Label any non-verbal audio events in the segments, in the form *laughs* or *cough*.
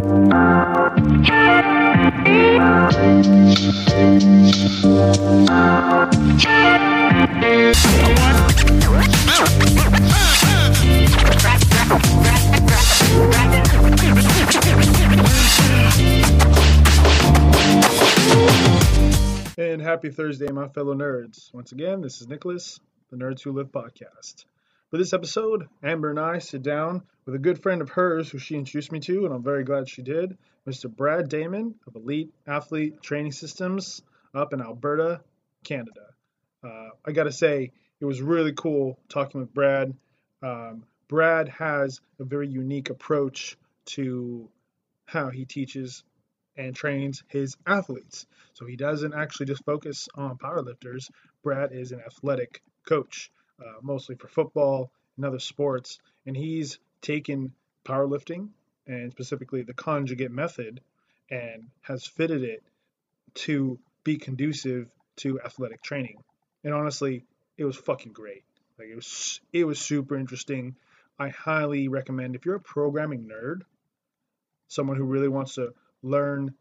And happy Thursday, my fellow nerds. Once again, this is Nicholas, the Nerds Who Live podcast. For this episode, Amber and I sit down with a good friend of hers who she introduced me to, and I'm very glad she did, Mr. Brad Damon of Elite Athlete Training Systems up in Alberta, Canada. Uh, I got to say, it was really cool talking with Brad. Um, Brad has a very unique approach to how he teaches and trains his athletes. So he doesn't actually just focus on powerlifters. Brad is an athletic coach, uh, mostly for football and other sports, and he's taken powerlifting and specifically the conjugate method and has fitted it to be conducive to athletic training. And honestly, it was fucking great. Like it was it was super interesting. I highly recommend if you're a programming nerd, someone who really wants to learn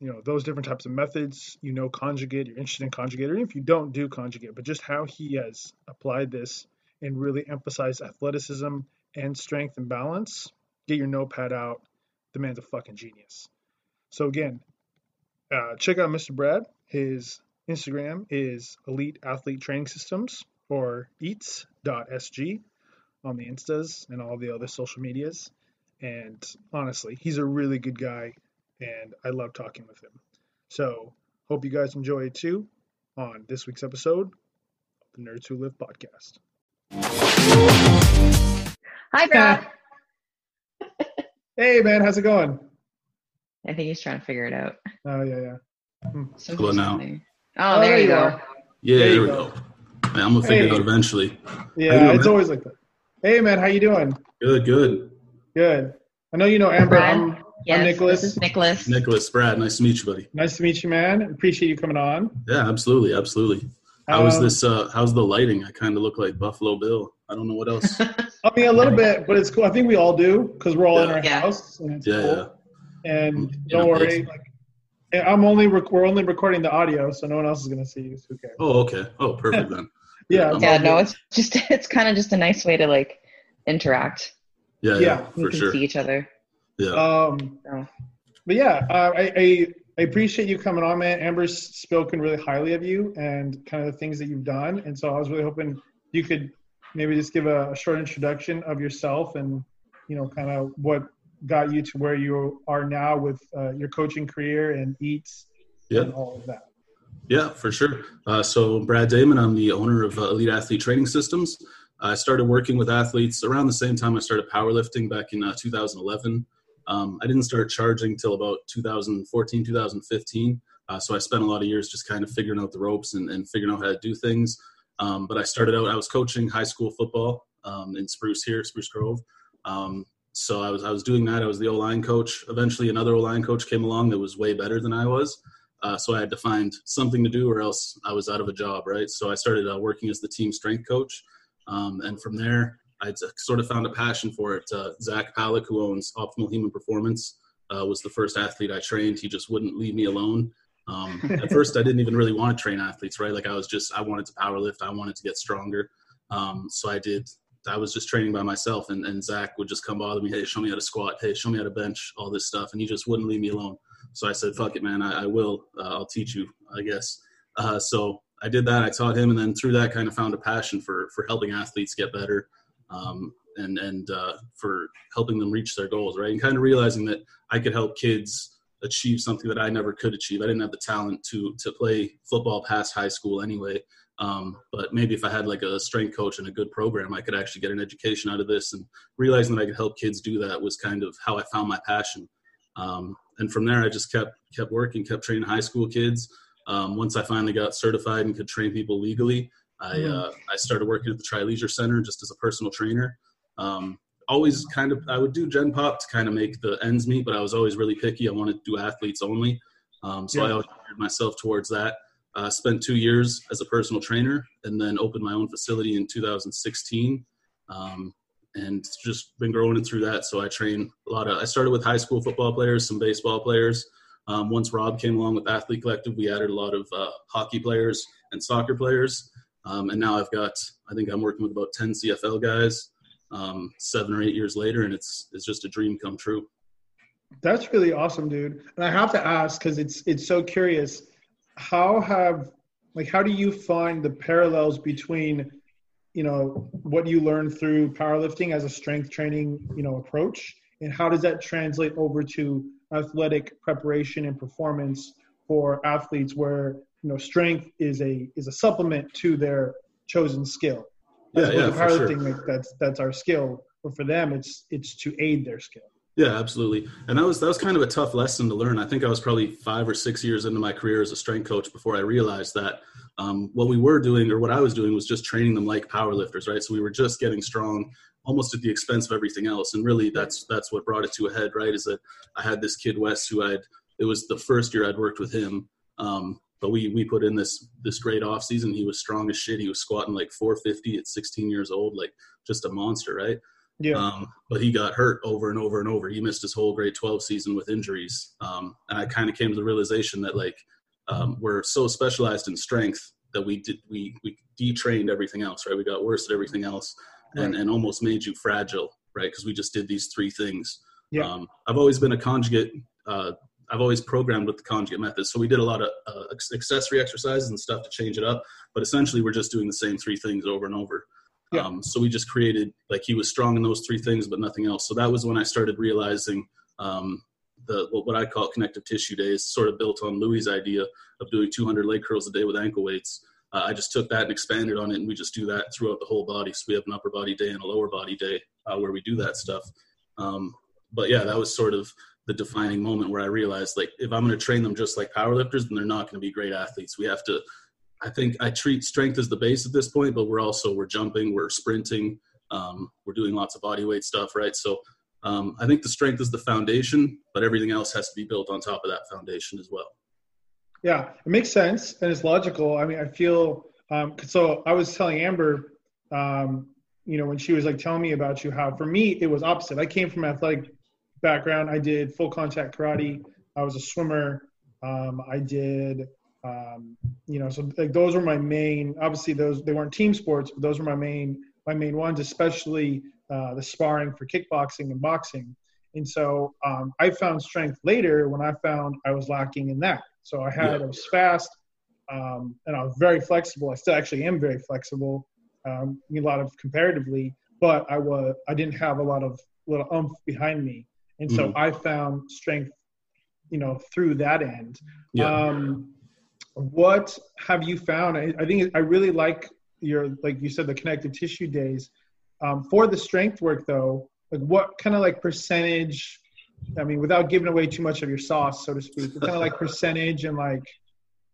you know those different types of methods you know conjugate you're interested in conjugate or if you don't do conjugate but just how he has applied this and really emphasized athleticism and strength and balance get your notepad out the man's a fucking genius. So again uh, check out mr brad. His instagram is elite athlete training systems or eats.sg on the instas and all the other social medias. And honestly, he's a really good guy, and I love talking with him. So, hope you guys enjoy it too on this week's episode of the Nerds Who Live podcast. Hi, Brad. *laughs* Hey, man, how's it going? I think he's trying to figure it out. Oh, yeah, yeah. Hmm. So Hello he's now. something. Oh, there you go. are. Yeah, There there, you we go. go. Man, I'm gonna figure it out eventually. Yeah, doing, it's man? always like that. Hey, man, how you doing? Good, good. Good. I know you know Amber. Brad? I'm, Yes, Nicholas. This is Nicholas. Nicholas, Brad, nice to meet you, buddy. nice to meet you, man. Appreciate you coming on. Yeah, absolutely, absolutely. How is Um, this? Uh, how's the lighting? I kind of look like Buffalo Bill. I don't know what else. *laughs* I mean, a little bit, but it's cool. I think we all do because we're all in our Yeah. house, and it's Yeah, cool. And don't worry, like I'm only rec- we're only recording the audio, so no one else is gonna see you. So who cares? oh, okay. Oh, perfect then. *laughs* Yeah, it's yeah, no, good. it's just *laughs* it's kind of just a nice way to like interact. Yeah, yeah, Yeah, We for can sure. see each other. Yeah, Um, but yeah, uh, I, I I appreciate you coming on, man. Amber's spoken really highly of you and kind of the things that you've done, and so I was really hoping you could maybe just give a, a short introduction of yourself and you know kind of what got you to where you are now with uh, your coaching career and eats yeah. and all of that. Yeah, for sure. Uh, so, Brad Damon, I'm the owner of uh, Elite Athlete Training Systems. I started working with athletes around the same time I started powerlifting back in uh, 2011. Um, I didn't start charging till about 2014, 2015. Uh, so I spent a lot of years just kind of figuring out the ropes and, and figuring out how to do things. Um, but I started out, I was coaching high school football um, in Spruce here, Spruce Grove. Um, so I was I was doing that. I was the O line coach. Eventually, another O line coach came along that was way better than I was. Uh, so I had to find something to do, or else I was out of a job, right? So I started uh, working as the team strength coach, um, and from there, I sort of found a passion for it. Uh, Zach Palick, who owns Optimal Human Performance, uh, was the first athlete I trained. He just wouldn't leave me alone. Um, at *laughs* first, I didn't even really want to train athletes, right? Like I was just I wanted to power lift, I wanted to get stronger. Um, so I did. I was just training by myself, and, and Zach would just come bother me. Hey, show me how to squat. Hey, show me how to bench. All this stuff, and he just wouldn't leave me alone. So I said, "Fuck it, man. I, I will. Uh, I'll teach you, I guess." Uh, so I did that. I taught him, and then through that, kind of found a passion for for helping athletes get better, um, and and uh, for helping them reach their goals, right? And kind of realizing that I could help kids achieve something that I never could achieve. I didn't have the talent to to play football past high school anyway. Um, but maybe if I had like a strength coach and a good program, I could actually get an education out of this. And realizing that I could help kids do that was kind of how I found my passion. Um, and from there, I just kept kept working, kept training high school kids. Um, once I finally got certified and could train people legally, I Mhm. uh, I started working at the Tri Leisure Center just as a personal trainer. Um, always kind of I would do Gen Pop to kind of make the ends meet, but I was always really picky. I wanted to do athletes only, um, so I Yeah. always geared myself towards that. Uh, spent two years as a personal trainer, and then opened my own facility in 2016. Um, and just been growing it through that. So I train a lot of. I started with high school football players, some baseball players. Um, once Rob came along with Athlete Collective, we added a lot of uh, hockey players and soccer players. Um, and now I've got, I think I'm working with about 10 CFL guys um, seven or eight years later, and it's it's just a dream come true. That's really awesome, dude. And I have to ask because it's it's so curious. How have like how do you find the parallels between you know what you learn through powerlifting as a strength training you know approach and how does that translate over to athletic preparation and performance for athletes where you know strength is a is a supplement to their chosen skill yeah, yeah, powerlifting sure. like that's that's our skill but for them it's it's to aid their skill yeah, absolutely. And that was that was kind of a tough lesson to learn. I think I was probably five or six years into my career as a strength coach before I realized that um, what we were doing or what I was doing was just training them like powerlifters, right? So we were just getting strong almost at the expense of everything else. And really, that's that's what brought it to a head, right? Is that I had this kid Wes who I'd it was the first year I'd worked with him. Um, but we we put in this this great off season. He was strong as shit. He was squatting like 450 at 16 years old, like just a monster, right? Yeah. Um, but he got hurt over and over and over. He missed his whole grade 12 season with injuries. Um, and I kind of came to the realization that like um, we're so specialized in strength that we did we we detrained everything else, right? We got worse at everything else, and Right. and almost made you fragile, right? Because we just did these three things. Yeah. Um, I've always been a conjugate. Uh, I've always programmed with the conjugate method. So we did a lot of uh, accessory exercises and stuff to change it up. But essentially, we're just doing the same three things over and over. Yeah. Um, so we just created like he was strong in those three things, but nothing else. So that was when I started realizing um, the what, I call connective tissue days, sort of built on Louis' idea of doing 200 leg curls a day with ankle weights. Uh, I just took that and expanded on it, and we just do that throughout the whole body. So we have an upper body day and a lower body day uh, where we do that stuff. Um, but yeah, that was sort of the defining moment where I realized like if I'm going to train them just like powerlifters, then they're not going to be great athletes. We have to. I think I treat strength as the base at this point, but we're also we're jumping, we're sprinting, um, we're doing lots of body weight stuff, right? So um, I think the strength is the foundation, but everything else has to be built on top of that foundation as well. Yeah, it makes sense and it's logical. I mean, I feel um, so. I was telling Amber, um, you know, when she was like telling me about you, how for me it was opposite. I came from athletic background. I did full contact karate. I was a swimmer. Um, I did, um, you know, so like those were my main. Obviously, those they weren't team sports, but those were my main my main ones, especially uh, the sparring for kickboxing and boxing. And so um, I found strength later when I found I was lacking in that. So I had Yeah. I was fast, um, and I was very flexible. I still actually am very flexible, um, a lot of comparatively, but I was I didn't have a lot of little umph behind me, and so Mhm. I found strength, you know, through that end. Yeah. Um, what have you found? I, I think I really like your like you said the connective tissue days. Um, for the strength work though, like what kind of like percentage? I mean, without giving away too much of your sauce, so to speak, what kind of like *laughs* percentage and like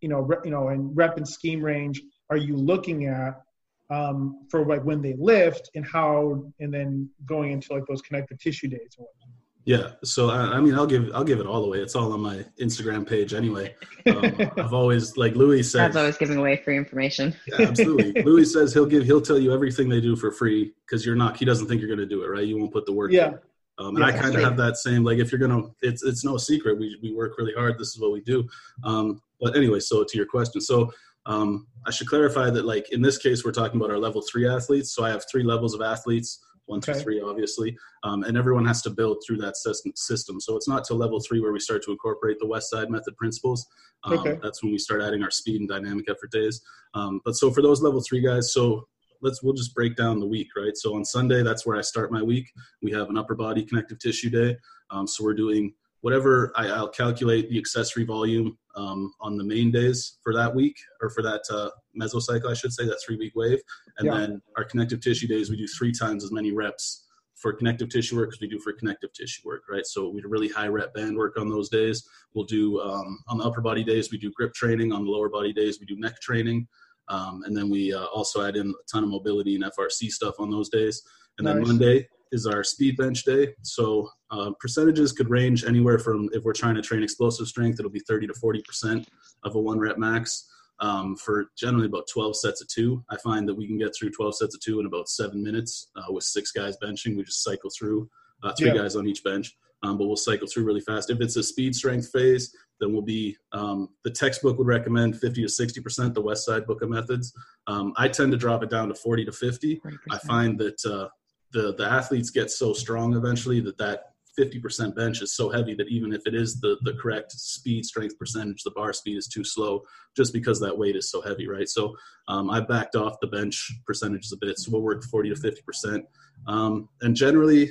you know re, you know and rep and scheme range are you looking at um, for like when they lift and how and then going into like those connective tissue days and whatnot? Yeah, so I, I mean, I'll give I'll give it all away. It's all on my Instagram page anyway. Um, *laughs* I've always like Louis says. Dad's always giving away free information. Yeah, absolutely. *laughs* Louis says he'll give he'll tell you everything they do for free because you're not. He doesn't think you're going to do it, right? You won't put the work. Yeah. Um, and Yeah, I kind of have that same like if you're gonna, it's it's no secret. We we work really hard. This is what we do. Um, but anyway, so to your question, so um, I should clarify that like in this case we're talking about our level three athletes. So I have three levels of athletes. One, two, Okay. three, obviously, um, and everyone has to build through that system. System. So it's not till level three where we start to incorporate the West Side Method principles. Um, Okay. That's when we start adding our speed and dynamic effort days. Um, but so for those level three guys, so let's we'll just break down the week, right? So on Sunday, that's where I start my week. We have an upper body connective tissue day. Um, so we're doing whatever I, I'll calculate the accessory volume um, on the main days for that week or for that uh, mesocycle, I should say, that three week wave. And Yeah. then our connective tissue days, we do three times as many reps for connective tissue work as we do for connective tissue work, right? So we do really high rep band work on those days. We'll do um, on the upper body days, we do grip training. On the lower body days, we do neck training. Um, and then we uh, also add in a ton of mobility and FRC stuff on those days. And then Monday is our speed bench day. So uh, percentages could range anywhere from if we're trying to train explosive strength, it'll be 30 to 40% of a one rep max. um, for generally about 12 sets of two. I find that we can get through 12 sets of two in about seven minutes uh, with six guys benching. We just cycle through uh, three Yeah. guys on each bench, um, but we'll cycle through really fast. If it's a speed strength phase, then we'll be um, the textbook would recommend 50 to 60 percent. The West Side Book of Methods. Um, I tend to drop it down to 40 to 50. 40%. I find that uh, the the athletes get so strong eventually that that 50% bench is so heavy that even if it is the the correct speed strength percentage, the bar speed is too slow just because that weight is so heavy, right? So um, I backed off the bench percentages a bit, so we'll work 40 to 50%, um, and generally,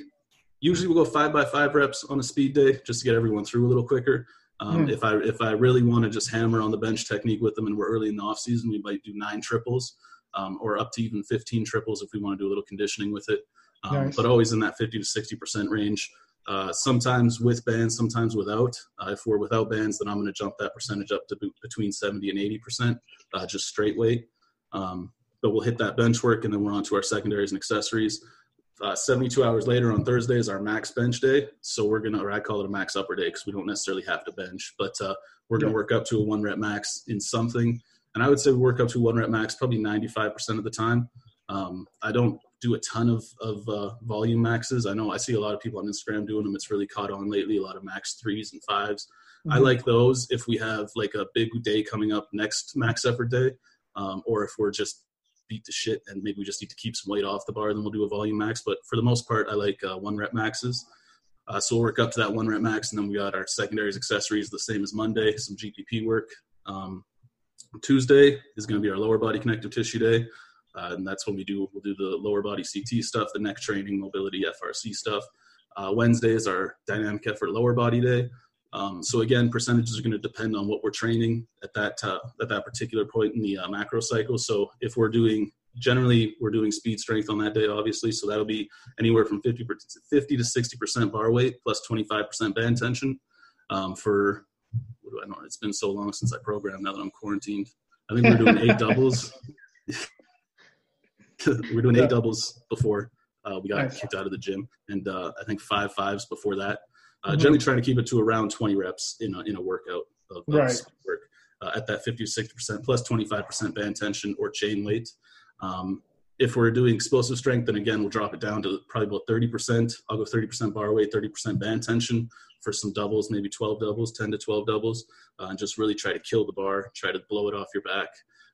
usually we'll go five by five reps on a speed day just to get everyone through a little quicker. Um, Hmm. If I if I really want to just hammer on the bench technique with them, and we're early in the off season, we might do nine triples, um, or up to even 15 triples if we want to do a little conditioning with it. Um, Nice. But always in that 50 to 60 percent range. Uh, sometimes with bands, sometimes without. Uh, if we're without bands, then I'm going to jump that percentage up to be- between 70 and 80 percent, uh, just straight weight. Um, but we'll hit that bench work, and then we're on to our secondaries and accessories. Uh, 72 hours later on Thursday is our max bench day. So we're gonna, or I call it a max upper day because we don't necessarily have to bench, but uh, we're gonna work up to a one rep max in something. And I would say we work up to one rep max probably 95% of the time. Um, I don't do a ton of, of uh, volume maxes. I know I see a lot of people on Instagram doing them. It's really caught on lately, a lot of max threes and 5s I Mhm. like those if we have like a big day coming up next max effort day, um, or if we're just beat the shit and maybe we just need to keep some weight off the bar, then we'll do a volume max. But for the most part, I like uh, one rep maxes. Uh, so we'll work up to that one rep max, and then we got our secondaries accessories the same as Monday, some GPP work. Um, Tuesday is going to be our lower body connective tissue day, uh, and that's when we do we'll do the lower body CT stuff, the neck training, mobility, FRC stuff. Uh, Wednesday is our dynamic effort lower body day. Um, so again, percentages are going to depend on what we're training at that uh, at that particular point in the uh, macro cycle. So if we're doing generally we're doing speed strength on that day, obviously. So that'll be anywhere from 50, per- 50 to 60 percent bar weight plus 25 percent band tension. Um, for what do I know? It's been so long since I programmed. Now that I'm quarantined, I think we're doing eight doubles. *laughs* *laughs* we're doing Yeah. eight doubles before uh, we got Nice. kicked out of the gym, and uh, I think five fives before that. Uh, Mhm. Generally, trying to keep it to around 20 reps in a, in a workout of Right. work uh, at that 50 to 60 percent plus 25 percent band tension or chain weight. Um, if we're doing explosive strength, then again we'll drop it down to probably about 30 percent. I'll go 30 percent bar weight, 30 percent band tension for some doubles, maybe 12 doubles, 10 to 12 doubles, uh, and just really try to kill the bar, try to blow it off your back.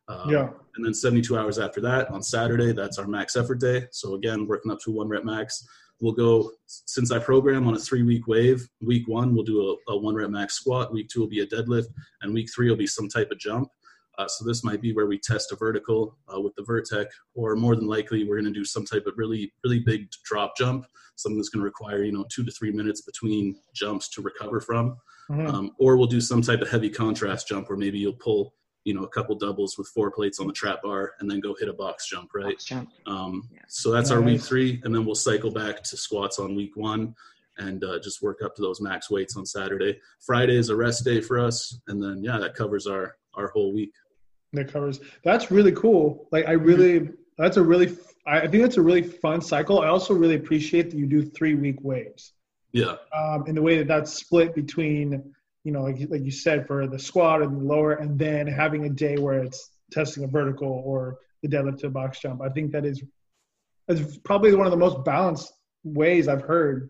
Um, Yeah. and then 72 hours after that, on Saturday, that's our max effort day. So again, working up to one rep max. We'll go, since I program on a three week wave, week one, we'll do a, a one rep max squat. Week two will be a deadlift. And week three will be some type of jump. Uh, so this might be where we test a vertical uh, with the Vertec, or more than likely, we're going to do some type of really, really big drop jump, something that's going to require, you know, two to three minutes between jumps to recover from Mhm. um, or we'll do some type of heavy contrast jump where maybe you'll pull you know a couple doubles with four plates on the trap bar and then go hit a box jump right? Box jump. um, Yeah. so that's our week three and then we'll cycle back to squats on week one and uh, just work up to those max weights on saturday. Friday is a rest day for us and then yeah that covers our our whole week. That covers that's really cool. Like i really that's a really i I think that's a really fun cycle. I also really appreciate that you do three week waves. Yeah. Um, in the way that that's split between you know like, you- like you said for the squat and the lower and then having a day where it's testing a vertical or the deadlift to a box jump i think that is is probably one of the most balanced ways i've heard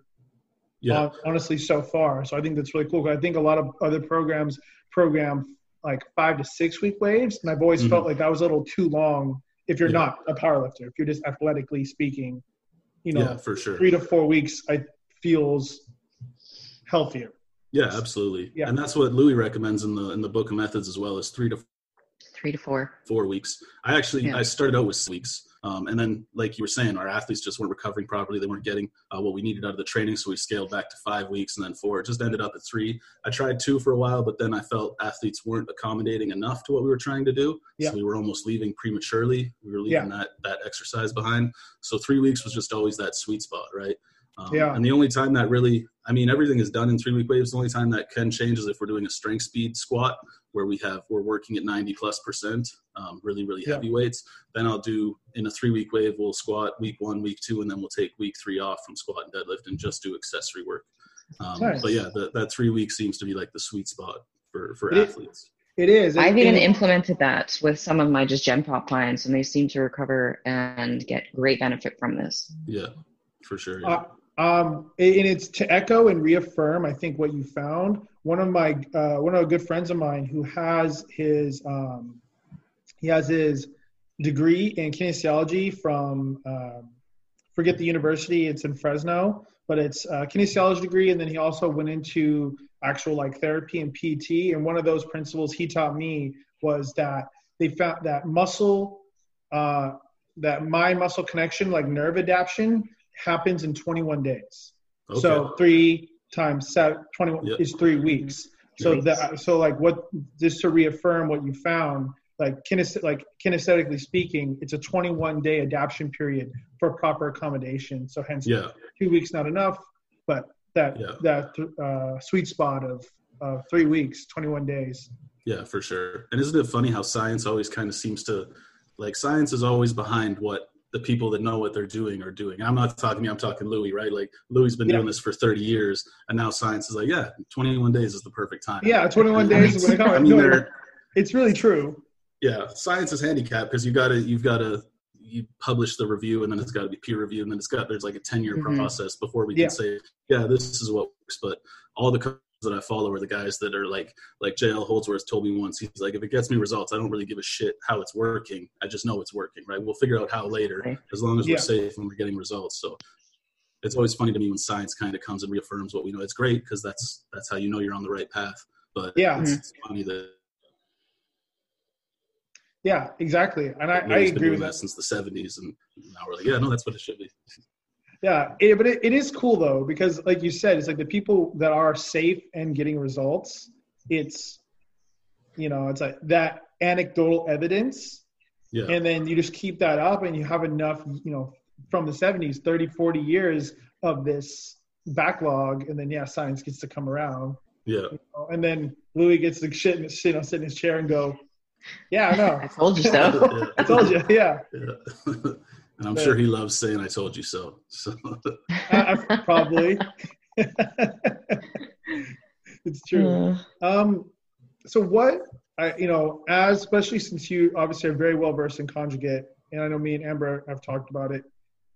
yeah hon- honestly so far. So I think that's really cool. I think a lot of other programs program like five to six week waves, and I've always Mhm. felt like that was a little too long if you're Yeah. not a powerlifter. If you're just athletically speaking, you know, yeah for sure three to four weeks I feels healthier. Yeah absolutely Yeah. and that's what louis recommends in the in the book of methods as well as three to Three to four. four weeks. I actually Yeah. I started out with six weeks, um, and then like you were saying, our athletes just weren't recovering properly. They weren't getting uh, what we needed out of the training, so we scaled back to five weeks and then four. It just ended up at three. I tried two for a while, but then I felt athletes weren't accommodating enough to what we were trying to do, Yeah. so we were almost leaving prematurely. We were leaving that that exercise behind. So three weeks was just always that sweet spot, right? Um, Yeah. And the only time that really, I mean, everything is done in three week waves. The only time that can change is if we're doing a strength speed squat where we have we're working at 90 plus percent, um, really really Yeah. heavy weights. Then I'll do in a three week wave. We'll squat week one, week two, and then we'll take week three off from squat and deadlift and just do accessory work. Um, Nice. But yeah, the, that three weeks seems to be like the sweet spot for for It- athletes. It is. I've even implemented that with some of my just Gen Pop clients, and they seem to recover and get great benefit from this. Yeah, for sure. Yeah. Uh, um, and it's to echo and reaffirm. I think what you found. One of my uh, one of the good friends of mine who has his um, he has his degree in kinesiology from um, forget the university. It's in Fresno, but it's a kinesiology degree, and then he also went into actual like therapy and PT. And one of those principles he taught me was that they found that muscle, uh, that my muscle connection, like nerve adaptation, happens in 21 days. okay. So three times seven, 21 Yep. is three weeks. So that so like what just to reaffirm what you found, like kines- like kinesthetically speaking, it's a 21 day adaptation period for proper accommodation. So hence yeah, two weeks not enough, but that Yeah. that uh, sweet spot of uh, three weeks, 21 days. yeah, for sure. And isn't it funny how science always kind of seems to, like, science is always behind what the people that know what they're doing are doing. I'm not talking me, I'm talking Louis, right? Like, Louis has been Yeah. doing this for 30 years, and now science is like, yeah, 21 days is the perfect time. Yeah, 21 days is when *laughs* it comes. I mean, they're, it's really true. yeah science is handicapped because you gotta you've gotta you publish the review and then it's got to be peer reviewed and then it's got there's like a 10 year Mhm. process before we Yeah. can say yeah this is what works but all the that i follow are the guys that are like like jl holdsworth told me once he's like if it gets me results i don't really give a shit how it's working i just know it's working right we'll figure out how later Right. as long as Yeah. we're safe and we're getting results so it's always funny to me when science kind of comes and reaffirms what we know it's great because that's that's how you know you're on the right path but Yeah. it's, it's funny that Yeah, exactly. And I, I Louis been agree doing with that that. since the 70s and now we're like yeah no that's what it should be *laughs* Yeah, it, but it, it is cool though because, like you said, it's like the people that are safe and getting results. It's, you know, it's like that anecdotal evidence, yeah and then you just keep that up, and you have enough, you know, from the '70s, 30, 40 years of this backlog, and then yeah, science gets to come around, yeah you know, and then Louis gets to sit, in- sit, you know, sit in his chair and go, "Yeah, I know, *laughs* I told you so. *laughs* I told you, yeah." Yeah. *laughs* and I'm sure he loves saying "I told you so." So I, I probably. *laughs* it's true. Uh, Um, so what I, you know, as especially since you obviously are very well versed in conjugate, and I know me and Amber have talked about it.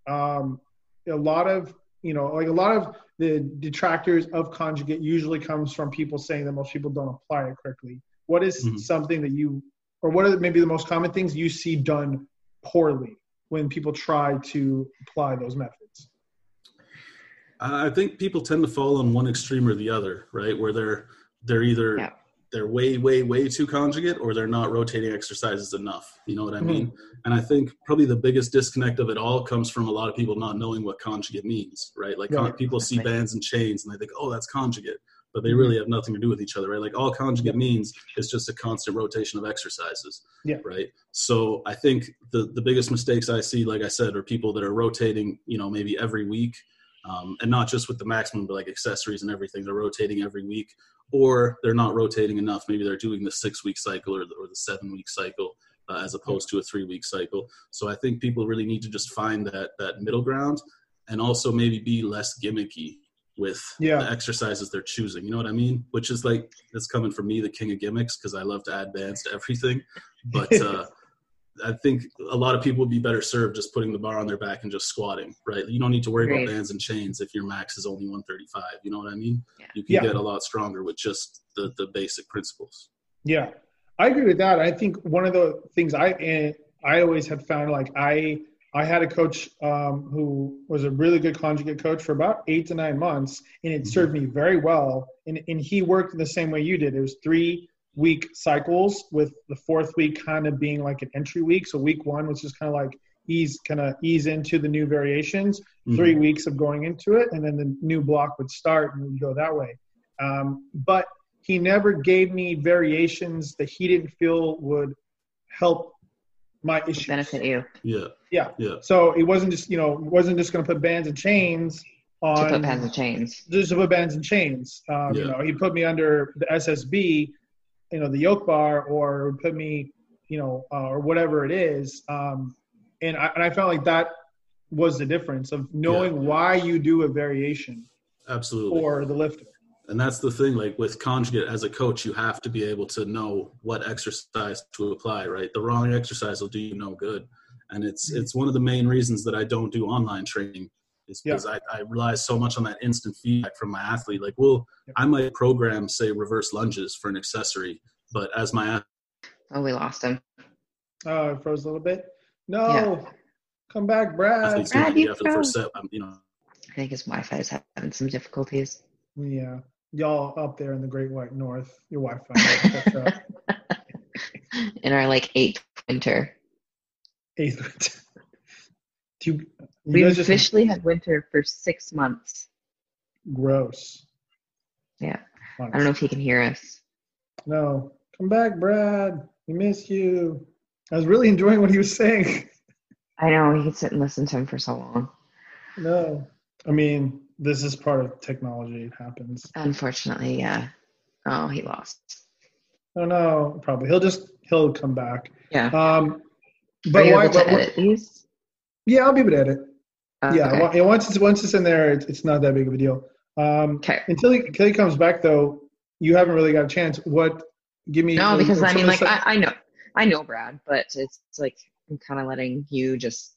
Um, a lot of you know, like a lot of the detractors of conjugate usually comes from people saying that most people don't apply it correctly. What is Mhm. something that you, or what are maybe the most common things you see done poorly when people try to apply those methods? I think people tend to fall on one extreme or the other, right? Where they're they're either Yeah. they're way way way too conjugate or they're not rotating exercises enough. You know what I mean? Mm-hmm. And I think probably the biggest disconnect of it all comes from a lot of people not knowing what conjugate means, right? Like con- Right. people see bands and chains and they think, "Oh, that's conjugate." But they really have nothing to do with each other, right? Like all conjugate means is just a constant rotation of exercises. Yeah. Right. So I think the the biggest mistakes I see, like I said, are people that are rotating, you know, maybe every week, um, and not just with the maximum, but like accessories and everything. They're rotating every week, or they're not rotating enough. Maybe they're doing the six week cycle or the, or the seven week cycle uh, as opposed to a three week cycle. So I think people really need to just find that that middle ground, and also maybe be less gimmicky with Yeah. the exercises they're choosing. You know what I mean? Which is like that's coming from me, the king of gimmicks, because I love to add bands to *laughs* everything. But uh, I think a lot of people would be better served just putting the bar on their back and just squatting, right? You don't need to worry Agreed. about bands and chains if your max is only 135. You know what I mean? Yeah. You can Yeah. get a lot stronger with just the, the basic principles. Yeah, I agree with that. I think one of the things I and I always have found like I I had a coach um, who was a really good conjugate coach for about eight to nine months, and it Mhm. served me very well. And and he worked the same way you did. It was three week cycles with the fourth week kind of being like an entry week. So week one was just kind of like ease kind of ease into the new variations Mhm. three weeks of going into it, and then the new block would start and we'd go that way. Um, but he never gave me variations that he didn't feel would help my issues. benefit you Yeah. Yeah. Yeah. So it wasn't just you know wasn't just going to put bands and chains on. to on put bands and chains. just to put bands and chains. Um, You know, he put me under the SSB, you know, the yoke bar, or put me, you know, uh, or whatever it is. Um, and I and I felt like that was the difference of knowing why you do a variation Absolutely. for the lifter. and that's the thing like with conjugate as a coach you have to be able to know what exercise to apply right the wrong exercise will do you no good and it's Mhm. it's one of the main reasons that i don't do online training is Yeah. because I, I rely so much on that instant feedback from my athlete like well Yeah. i might program say reverse lunges for an accessory but as my Oh, we lost him. Oh, it froze a little bit. No, come back, Brad. Brad, you after the first froze. set I'm, you know I think his Wi-Fi is having some difficulties. Yeah, y'all up there in the Great White North, your Wi-Fi. *laughs* In our like eighth winter, Eighth. *laughs* Do you, you just officially had winter for six months. gross. Yeah. I don't know if he can hear us. No, come back, Brad. We miss you. I was really enjoying what he was saying. I know he could sit and listen to him for so long. no, I mean this is part of technology. It happens. Unfortunately, yeah. Oh, he lost. Oh no, probably he'll just he'll come back. Yeah. Um, Are but you why? able to But, edit these? yeah, I'll be able to edit. Yeah, Okay. once it's once it's in there, it's, it's not that big of a deal. Um, Okay. until he, until he comes back, though, you haven't really got a chance. What? Give me. No, because I mean, like I, I know, I know Brad, but it's, it's like I'm kind of letting you just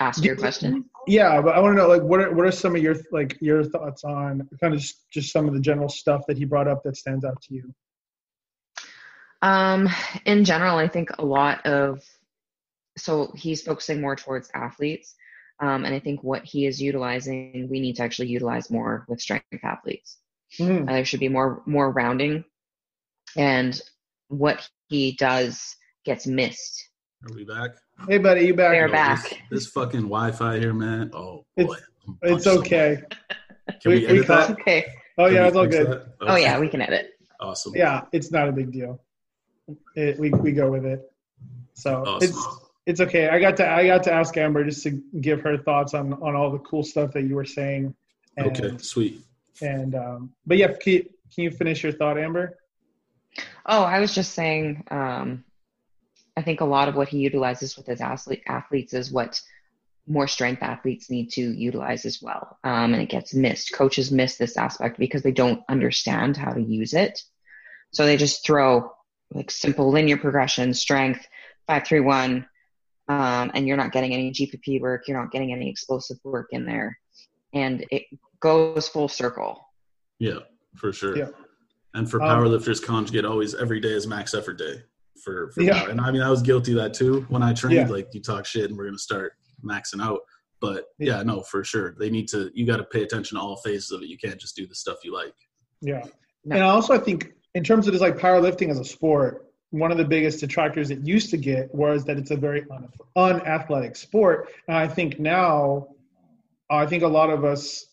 ask your question. yeah, but I want to know, like, what are what are some of your like your thoughts on kind of just, just some of the general stuff that he brought up that stands out to you? Um, in general, I think a lot of so he's focusing more towards athletes, um, and I think what he is utilizing, we need to actually utilize more with strength athletes. Mhm. Uh, there should be more more rounding, and what he does gets missed. are we back Hey, buddy, you back? They're Yo, back. This, this fucking Wi-Fi here, man. Oh It's- boy, I'm It's punched okay. someone. Can we, We- we edit cut- that? Okay. Oh Can yeah, it's all good. that? Oh yeah, we can edit. Awesome. Yeah, it's not a big deal. It, we we go with it. So Awesome. it's it's okay. I got to I got to ask Amber just to give her thoughts on on all the cool stuff that you were saying. And, okay, sweet. And um, but yeah, can you, can you finish your thought, Amber? Oh, I was just saying, um, I think a lot of what he utilizes with his athlete, athletes is what more strength athletes need to utilize as well. Um, and it gets missed. Coaches miss this aspect because they don't understand how to use it. So they just throw like simple linear progression, strength, five, three, one, um, and you're not getting any GPP work. You're not getting any explosive work in there. And it goes full circle. Yeah, for sure. Yeah. And for Um, powerlifters, conjugate always every day is max effort day. For, for Yeah. power. and I mean I was guilty of that too when I trained. Yeah. Like you talk shit and we're gonna start maxing out. But Yeah. yeah, no, for sure. They need to you gotta pay attention to all phases of it. You can't just do the stuff you like. Yeah. No. And also, I think in terms of just like powerlifting as a sport, one of the biggest detractors it used to get was that it's a very un- unathletic sport. And I think now, I think a lot of us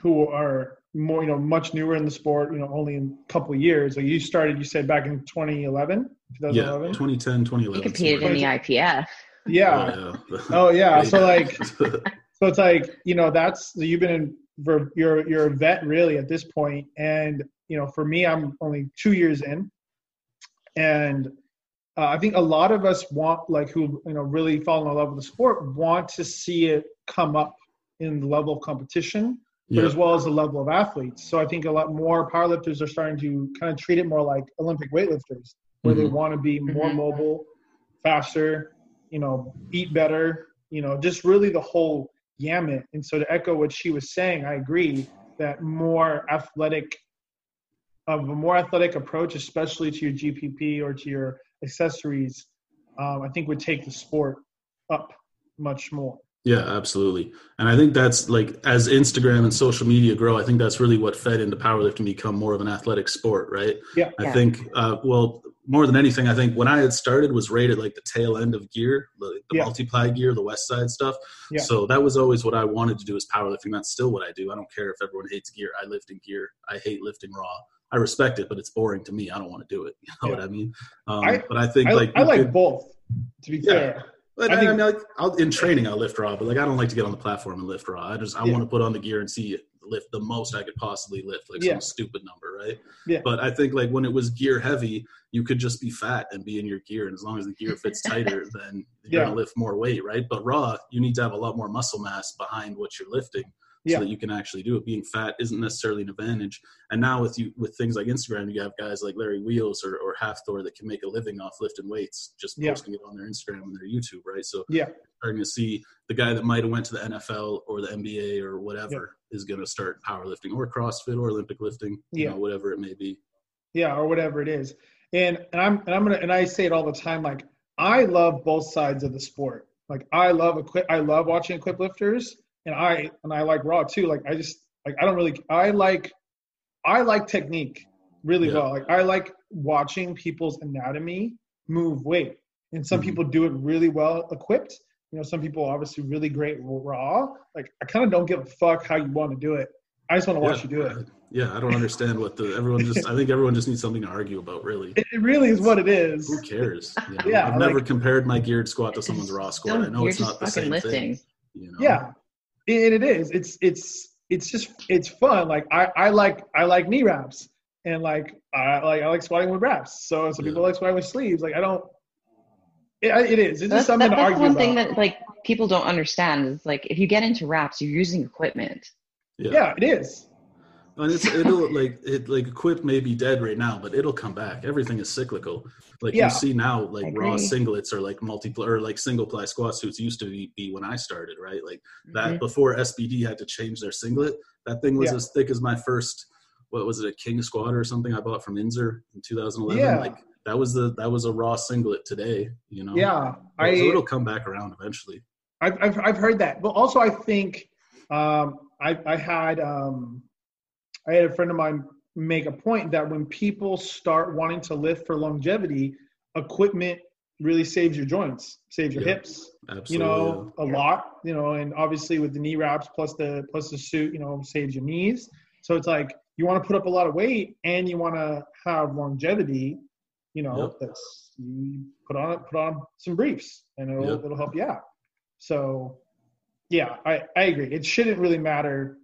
who are more, you know, much newer in the sport, you know, only in a couple of years. Like you started, you said back in 2011, Yeah, 2010, 2011. He competed in the IPF. Yeah. Oh, yeah. Oh yeah. *laughs* So like, *laughs* So it's like you know that's you've been in you're you're a vet really at this point, and you know for me I'm only two years in, and uh, I think a lot of us want like who you know really fall in love with the sport want to see it come up in the level of competition, but yeah. as well as the level of athletes. So I think a lot more powerlifters are starting to kind of treat it more like Olympic weightlifters, where they Mhm. want to be more Mhm. mobile, faster, you know, eat better, you know, just really the whole gamut. And so to echo what she was saying, I agree that more athletic, of a more athletic approach, especially to your GPP or to your accessories, um, I think would take the sport up much more. Yeah, absolutely. And I think that's like as Instagram and social media grow, I think that's really what fed into powerlifting become more of an athletic sport, right? Yeah. I Yeah. think, uh, well, more than anything, I think when I had started was right at like the tail end of gear, the, the Yeah. multiply gear, the West Side stuff. Yeah. So that was always what I wanted to do is powerlifting. That's still what I do. I don't care if everyone hates gear. I lift in gear. I hate lifting raw. I respect it, but it's boring to me. I don't want to do it. *laughs* You know Yeah. what I mean? Um, I- but I think I like I like could- both, to be Yeah. fair. but I I, think- I mean, like, I'll, in training, I'll lift raw, but like I don't like to get on the platform and lift raw. I just I Yeah. want to put on the gear and see it lift the most I could possibly lift, like Yeah. some stupid number, right? Yeah. But I think like when it was gear heavy, you could just be fat and be in your gear, and as long as the gear fits *laughs* tighter, then you're Yeah. gonna lift more weight, right? But raw, you need to have a lot more muscle mass behind what you're lifting. Yeah. so that you can actually do it. Being fat isn't necessarily an advantage. And now with you with things like Instagram, you have guys like Larry Wheels or, or Hafthor that can make a living off lifting weights, just Yeah. posting it on their Instagram and their YouTube, right? So Yeah. starting to see the guy that might have went to the NFL or the NBA or whatever is going to start powerlifting or CrossFit or Olympic lifting, you Yeah. know, whatever it may be. yeah or whatever it is and and i'm and i'm gonna and i say it all the time like i love both sides of the sport like i love equip i love watching equip lifters and i and i like raw too like i just like i don't really i like i like technique really Yeah. well like i like watching people's anatomy move weight and some Mhm. people do it really well equipped you know some people obviously really great raw like i kind of don't give a fuck how you want to do it i just want to watch yeah, you do it Yeah, I don't understand what the everyone just. I think everyone just needs something to argue about. Really, it, *laughs* it really is what it is who cares? *laughs* You know? Yeah, I've never like- compared my geared squat to someone's raw squat. I know it's not the same lifting. thing. You know? Yeah, and it is. It's it's it's just it's fun. Like I I like I like knee wraps and like I like I like squatting with wraps. So some people like squatting with sleeves. Like I don't. It, it is. It's just That's, something that- to that's argue one about. thing that like people don't understand is like if you get into wraps, you're using equipment. yeah. yeah, it is. And it's it'll like it like Quip may be dead right now, but it'll come back. Everything is cyclical. Like Yeah. you see now, like raw singlets or like multiple or like single ply squat suits used to be, be when I started, right? Like that Mhm. before SBD had to change their singlet. That thing was Yeah. as thick as my first what was it a King squat or something I bought from Inzer in 2011. Yeah. Like that was the that was a raw singlet today. You know. Yeah, So it'll come back around eventually. I've, I've, I've heard that. But also, I think um, I, I had um, I had a friend of mine make a point that when people start wanting to lift for longevity, equipment really saves your joints, saves your Yeah. hips. Absolutely. You know, a Yeah. lot. You know, and obviously with the knee wraps plus the plus the suit, you know, saves your knees. So it's like you want to put up a lot of weight and you want to have longevity. You know, Yep. that's you put on put on some briefs and it'll Yep. it'll help you out. So, yeah, I, I agree. It shouldn't really matter.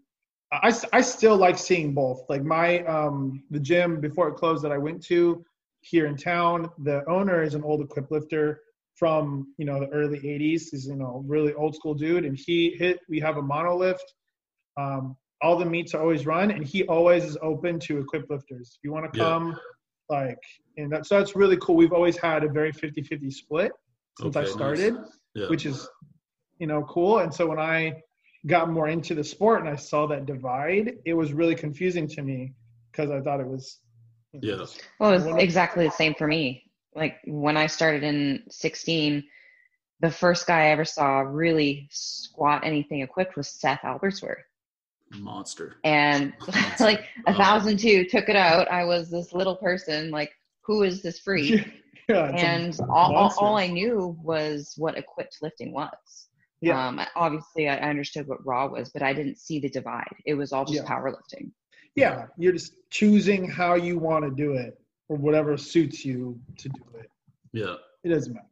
I, I still like seeing both. Like my um the gym before it closed that I went to here in town, the owner is an old equip lifter from you know the early 80s. He's you know really old school dude, and he hit. We have a monolift. Um, all the meets are always run, and he always is open to equip lifters. If you want to Yeah. come, like, and that's so that's really cool. We've always had a very 50-50 split since I Okay, nice. started Yeah. which is you know cool and so when i got more into the sport and i saw that divide it was really confusing to me because i thought it was you know, Yeah. Well, it was exactly the same for me. Like when I started in 16, the first guy I ever saw really squat anything equipped was Seth Albertsworth. monster. And *laughs* Monster. like a Oh. thousand two took it out. I was this little person, like, who is this freak? *laughs* yeah, and all, all, all. I knew was what equipped lifting was. Yeah. Um, obviously, I I understood what raw was, but I didn't see the divide. It was all just Yeah. powerlifting. yeah you're just choosing how you want to do it or whatever suits you to do it Yeah. it doesn't matter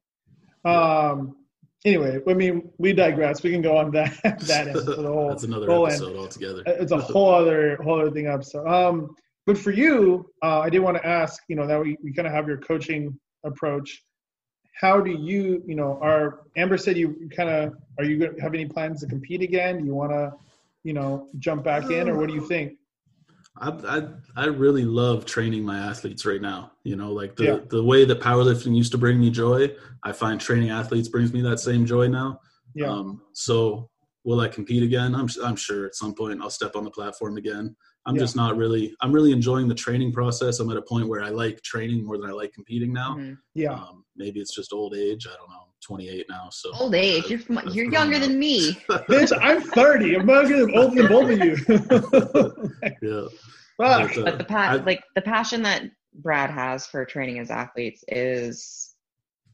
um anyway i mean we digress we can go on that *laughs* that end for the whole That's another whole end. episode altogether. it's a whole other whole other thing up. So, um, but for you, uh, I did want to ask. You know, that we, we kind of have your coaching approach. How do you, you know, are Amber said you kind of are you gonna have any plans to compete again? Do you want to, you know, jump back in, or what do you think? I, I I really love training my athletes right now. You know, like the Yeah. the way that powerlifting used to bring me joy, I find training athletes brings me that same joy now. Yeah, Um, so will I compete again? I'm I'm sure at some point I'll step on the platform again. I'm Yeah. just not really. I'm really enjoying the training process. I'm at a point where I like training more than I like competing now. Mhm. yeah, Um, maybe it's just old age. I don't know. 28 now, so Old age, you're, from, you're younger up. than me. *laughs* *laughs* bitch, I'm 30. I'm not gonna older than both of you. *laughs* yeah. Fuck. But, uh, but the pa- I- like the passion that Brad has for training his athletes is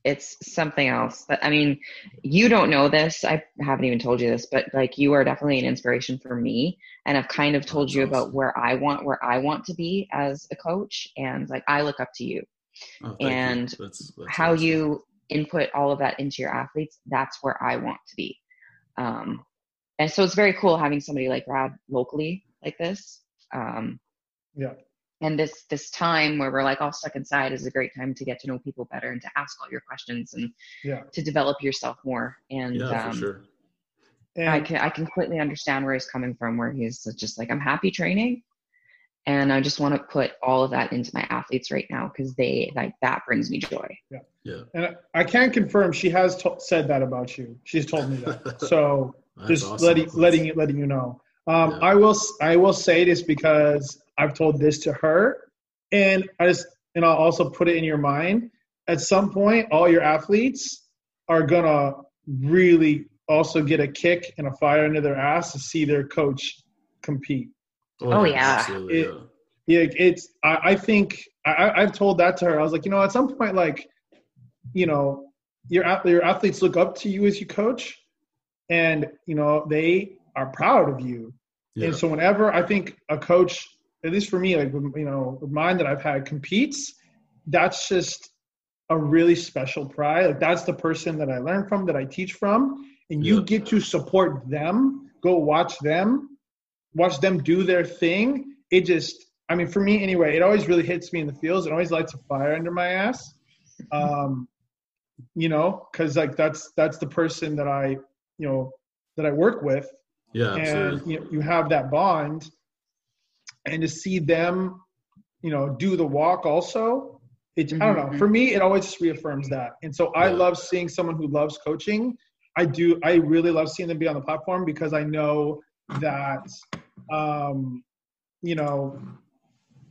it's something else. But I mean, you don't know this. I haven't even told you this, but like you are definitely an inspiration for me, and I've kind of told you about where I want where I want to be as a coach, and like I look up to you. Oh, thank you. and That's- that's how awesome. you input all of that into your athletes that's where i want to be um, and so it's very cool having somebody like brad locally like this um, Yeah. And this this time where we're like all stuck inside is a great time to get to know people better and to ask all your questions and Yeah. to develop yourself more and Yeah, um, for sure. And I can I completely understand where he's coming from, where he's just like, I'm happy training, and I just want to put all of that into my athletes right now because they like that brings me joy. Yeah. yeah. and I- I can confirm she has to- said that about you. She's told me that. *laughs* So just awesome. letting letting you letting you know. Um, Yeah. I will s- I will say this because I've told this to her, and I just and I'll also put it in your mind. At some point, all your athletes are gonna really also get a kick and a fire under their ass to see their coach compete. Oh, oh, yeah. absolutely, It- yeah. Yeah, it's. I, I think I, I- I've told that to her. I was like, you know, at some point, like, you know, your ath- your athletes look up to you as you coach, and you know they are proud of you. Yeah. And so whenever I think a coach, at least for me, like you know, with mine that I've had competes, that's just a really special pride. Like that's the person that I learn from, that I teach from, and you Yeah. get to support them, go watch them, watch them do their thing. It just, I mean, for me anyway, it always really hits me in the feels. It always lights a fire under my ass. *laughs* Um, you know, because like that's that's the person that I, you know, that I work with yeah, and absolutely. you, know, you have that bond and to see them you know do the walk also it, i don't know Mhm. for me it always just reaffirms that and so i Yeah. love seeing someone who loves coaching i do i really love seeing them be on the platform because i know that um you know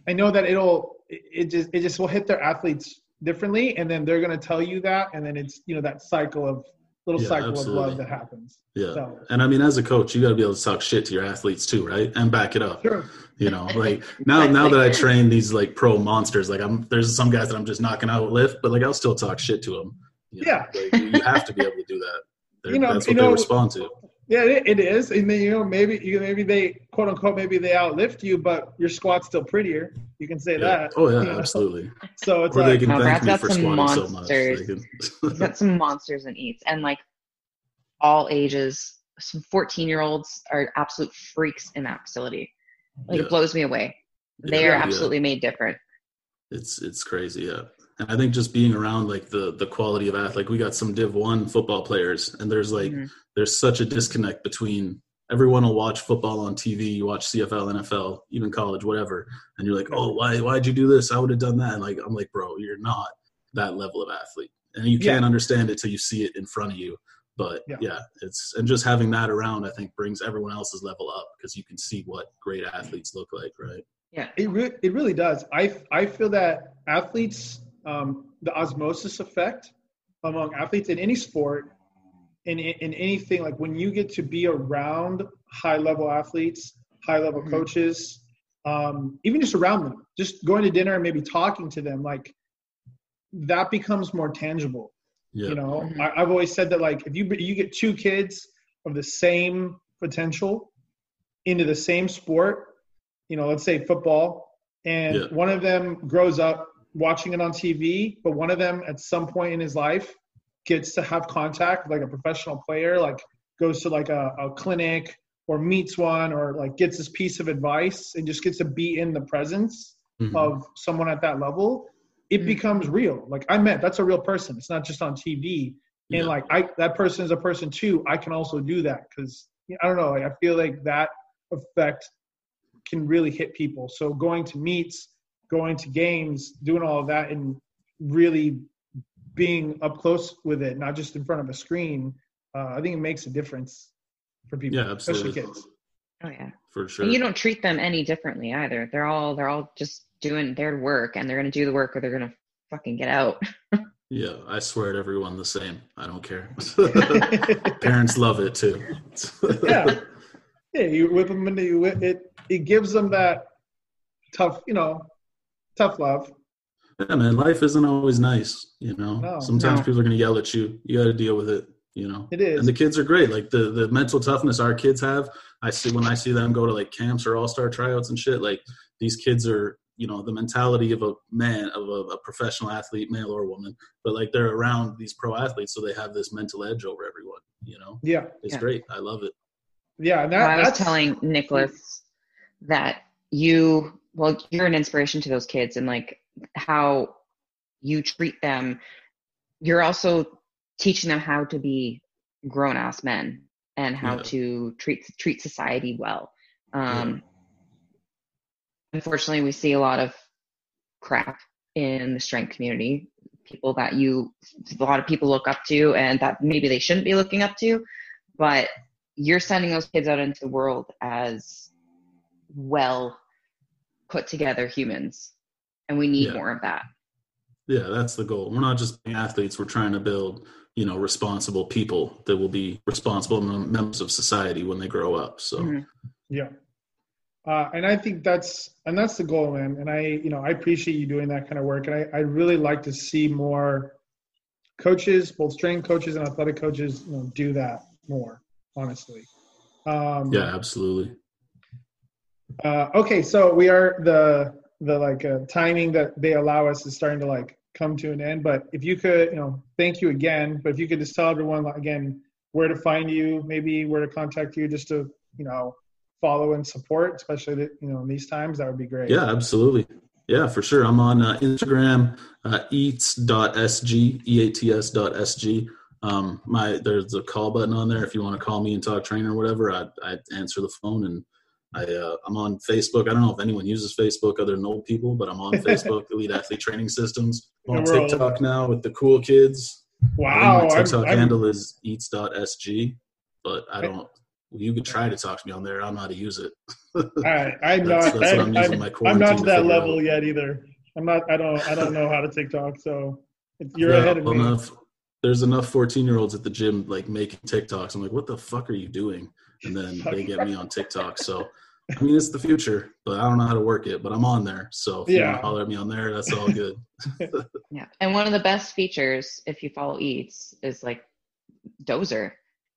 i know that it'll it it just it just will hit their athletes differently and then they're going to tell you that and then it's you know that cycle of little Yeah, cycle absolutely. of love that happens Yeah. so And I mean, as a coach, you got to be able to talk shit to your athletes too, right? And back it up. sure You know, like now, now that I train these like pro monsters, like I'm there's some guys that I'm just knocking out with lift, but like I'll still talk shit to them. You know? Yeah. like, you have to be able to do that. They're- You know- that's you what know- they respond to. Yeah, it, it is, and then you know maybe you maybe they quote unquote maybe they outlift you, but your squat's still prettier. You can say Yeah. that. Oh yeah, you know? So So it's or they like can No, thank me for some squatting so much. monsters. They can- *laughs* He's got some monsters and eats, and like all ages. Some 14 year olds are absolute freaks in that facility. Like Yeah. it blows me away. Yeah, They are yeah. absolutely made different. it's it's crazy yeah and i think just being around like the the quality of athlete like we got some div one football players and there's like Mhm. there's such a disconnect between everyone will watch football on tv you watch cfl nfl even college whatever and you're like oh why why'd you do this i would have done that and like i'm like bro you're not that level of athlete and you can't understand it till you see it in front of you but Yeah. yeah. it's and just having that around i think brings everyone else's level up because you can see what great athletes look like right Yeah. it re- it really does. I I feel that athletes um, the osmosis effect among athletes in any sport in in anything like when you get to be around high level athletes, high level Mhm. coaches, um, even just around them, just going to dinner and maybe talking to them, like that becomes more tangible. Yeah You know, Mhm. I, I've always said that like if you you get two kids of the same potential into the same sport, you know, let's say football, and Yeah. one of them grows up watching it on TV, but one of them at some point in his life gets to have contact with, like a professional player, like goes to like a, a clinic or meets one or like gets this piece of advice and just gets to be in the presence Mhm. of someone at that level, it Mhm. becomes real. Like I met, that's a real person. It's not just on TV. And Yeah. like I, that person is a person too. I can also do that because I don't know. Like, I feel like that effect can really hit people. So going to meets, going to games, doing all of that, and really being up close with it, not just in front of a screen, uh, I think it makes a difference for people, Yeah, especially kids. Oh yeah. for sure And you don't treat them any differently either. They're all they're all just doing their work and they're gonna do the work or they're gonna fucking get out. Yeah, I swear at everyone the same. I don't care. *laughs* Parents love it too. yeah, *laughs* yeah. You whip them into you. whip- It it gives them that tough, you know, tough love. Yeah, man, life isn't always nice, you know. No. Sometimes No. people are gonna yell at you. You gotta deal with it, you know. It is. And the kids are great. Like the the mental toughness our kids have, I see when I see them go to like camps or all star tryouts and shit, like these kids are you know the mentality of a man of a, a professional athlete male or woman but like they're around these pro athletes so they have this mental edge over everyone you know yeah, it's Yeah. great i love it yeah. That, Well, I was that's telling Nicholas that you well, you're an inspiration to those kids and like how you treat them. You're also teaching them how to be grown ass men and how Yeah. to treat treat society well. Um, Unfortunately, we see a lot of crap in the strength community. People that you, a lot of people look up to, and that maybe they shouldn't be looking up to, but you're sending those kids out into the world as well put together humans, and we need Yeah. more of that. Yeah, that's the goal. We're not just being athletes. We're trying to build, you know, responsible people that will be responsible members of society when they grow up. So Mhm. Yeah. Uh, and I think that's and that's the goal, man. And I, you know, I appreciate you doing that kind of work. And I, I really like to see more coaches, both strength coaches and athletic coaches, you know, do that more. Honestly. Um, yeah, absolutely. Uh, okay, so we are the the like uh, timing that they allow us is starting to like come to an end. But if you could, you know, thank you again. But if you could just tell everyone again where to find you, maybe where to contact you, just to you know follow and support, especially that you know in these times, that would be great. Yeah, absolutely. Yeah, for sure. I'm on uh, Instagram, uh, eats.sg, E-A-T-S.sg. Um, my there's a call button on there if you want to call me and talk train or whatever. I, I answer the phone and I uh, I'm on Facebook. I don't know if anyone uses Facebook other than old people, but I'm on *laughs* Facebook, Elite Athlete Training Systems. I'm on old. TikTok now with the cool kids. Wow. my I'm- TikTok I'm- handle is eats.sg, but I don't. You could try to talk to me on there. I don't know how to use it. I, *laughs* I'm That's- not. that's what I'm, I'm using I'm, my I'm not to to that level out. yet either. I'm not. I don't. I don't know how to TikTok. So you're Yeah, ahead of me. enough. There's enough 14 year olds at the gym like making TikToks. I'm like, what the fuck are you doing? And then *laughs* they get me on TikTok. So I mean, it's the future, but I don't know how to work it. But I'm on there. So if you want Yeah. to holler at me on there, that's all good. *laughs* Yeah. And one of the best features, if you follow Eats, is like Dozer.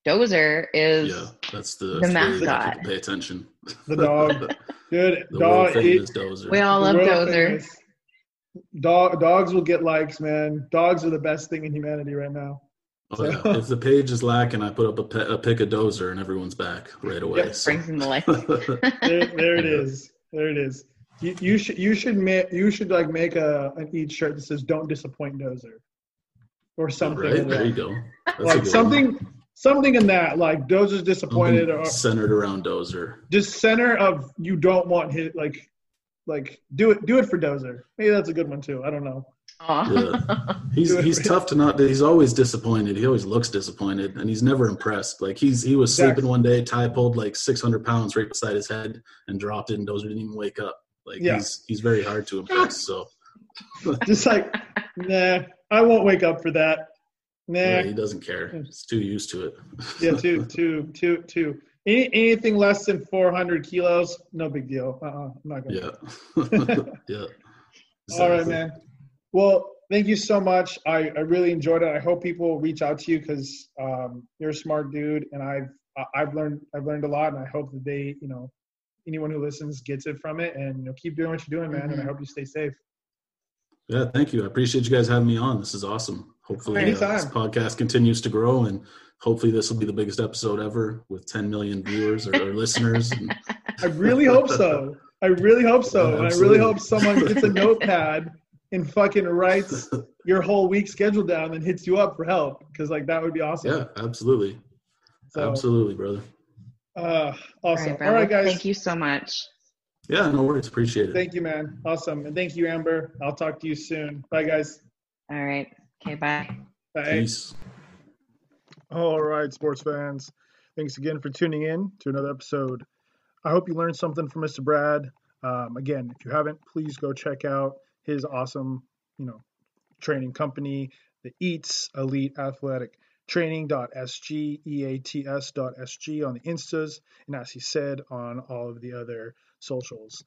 Dozer is Yeah, that's the, The that's where you mascot. pay attention. The dog. *laughs* Good the dog. world it- dozer. we all love World Dozer. Dog dogs will get likes, man. Dogs are the best thing in humanity right now. Oh, yeah. if the page is lacking, I put up a, pe- a pic of dozer and everyone's back right away. Yep, so. Brings in the life. There, there it is. There it is. You, you should you should make you should like make a an each shirt that says "Don't disappoint Dozer" or something. right like there that. you go. That's Like good one. Something something in that like Dozer's disappointed Something or centered around dozer. just center of you don't want hit like like do it do it for Dozer. Maybe that's a good one too. I don't know. Aw. *laughs* He's he's tough to not. He's always disappointed. He always looks disappointed, and he's never impressed. Like he's he was Exactly. sleeping one day, Ty pulled like 600 pounds right beside his head and dropped it, and Dozer didn't even wake up. Like Yeah. he's he's very hard to impress. So Just like *laughs* nah, I won't wake up for that. Nah. yeah, he doesn't care. He's too used to it. Yeah, two, two, two, two. Any, anything less than 400 kilos, no big deal. Uh-uh, I'm not gonna. yeah, *laughs* *laughs* yeah. All right, man. Well, thank you so much. I, I really enjoyed it. I hope people reach out to you because um, you're a smart dude, and I've I've learned I've learned a lot, and I hope that they you know anyone who listens gets it from it, and you know keep doing what you're doing, man. And I Mhm. hope you stay safe. Yeah, thank you. I appreciate you guys having me on. This is awesome. Hopefully, uh, this podcast continues to grow, and hopefully, this will be the biggest episode ever with 10 million viewers or, or listeners. And, *laughs* I really hope so. I really hope so, Yeah, and I really hope someone gets a notepad and fucking writes your whole week schedule down and hits you up for help because like that would be awesome. yeah, absolutely, So, absolutely, brother. Uh, awesome. right, All Brad. guys. Thank you so much. Yeah, no worries. Appreciate it. Thank you, man. Awesome. And thank you, Amber. I'll talk to you soon. Bye, guys. All right. Okay, bye. Bye. Peace. All right, sports fans. Thanks again for tuning in to another episode. I hope you learned something from Mr. Brad. Um, again, if you haven't, please go check out his awesome, you know, training company, the Eats Elite Athletic Training.sg, E-A-T-S.sg on the Instas, and as he said, on all of the other socials.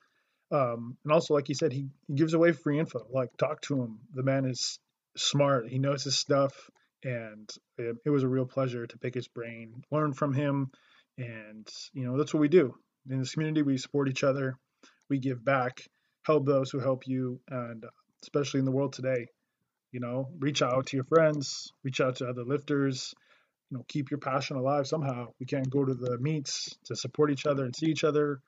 Um, and also, like he said, he, he gives away free info. Like, talk to him. The man is smart. He knows his stuff and it, it was a real pleasure to pick his brain, learn from him, and you know that's what we do in this community. We support each other, we give back, help those who help you, and especially in the world today, you know, reach out to your friends, reach out to other lifters, you know, keep your passion alive somehow. We can't go to the meets to support each other and see each other,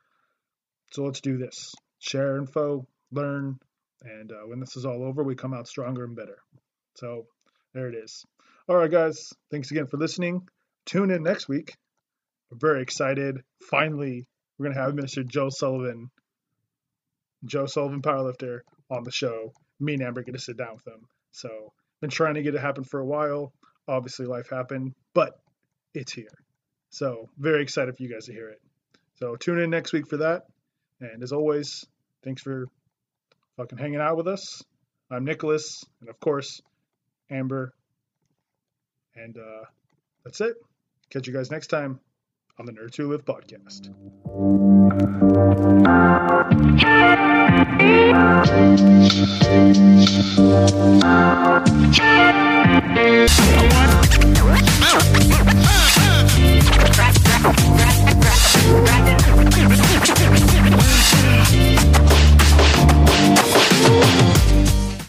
so let's do this. Share info, learn, and uh, when this is all over, we come out stronger and better. So there it is. All right, guys. Thanks again for listening. Tune in next week I'm very excited. Finally, we're gonna have Mr. Joe Sullivan, Joe Sullivan powerlifter, on the show. Me and Amber get to sit down with him. So been trying to get it happen for a while. Obviously, life happened, but it's here. So very excited for you guys to hear it. So tune in next week for that. And as always, thanks for fucking hanging out with us. I'm Nicholas, and of course, Amber. And uh, that's it. Catch you guys next time on the Nerds Who Live podcast.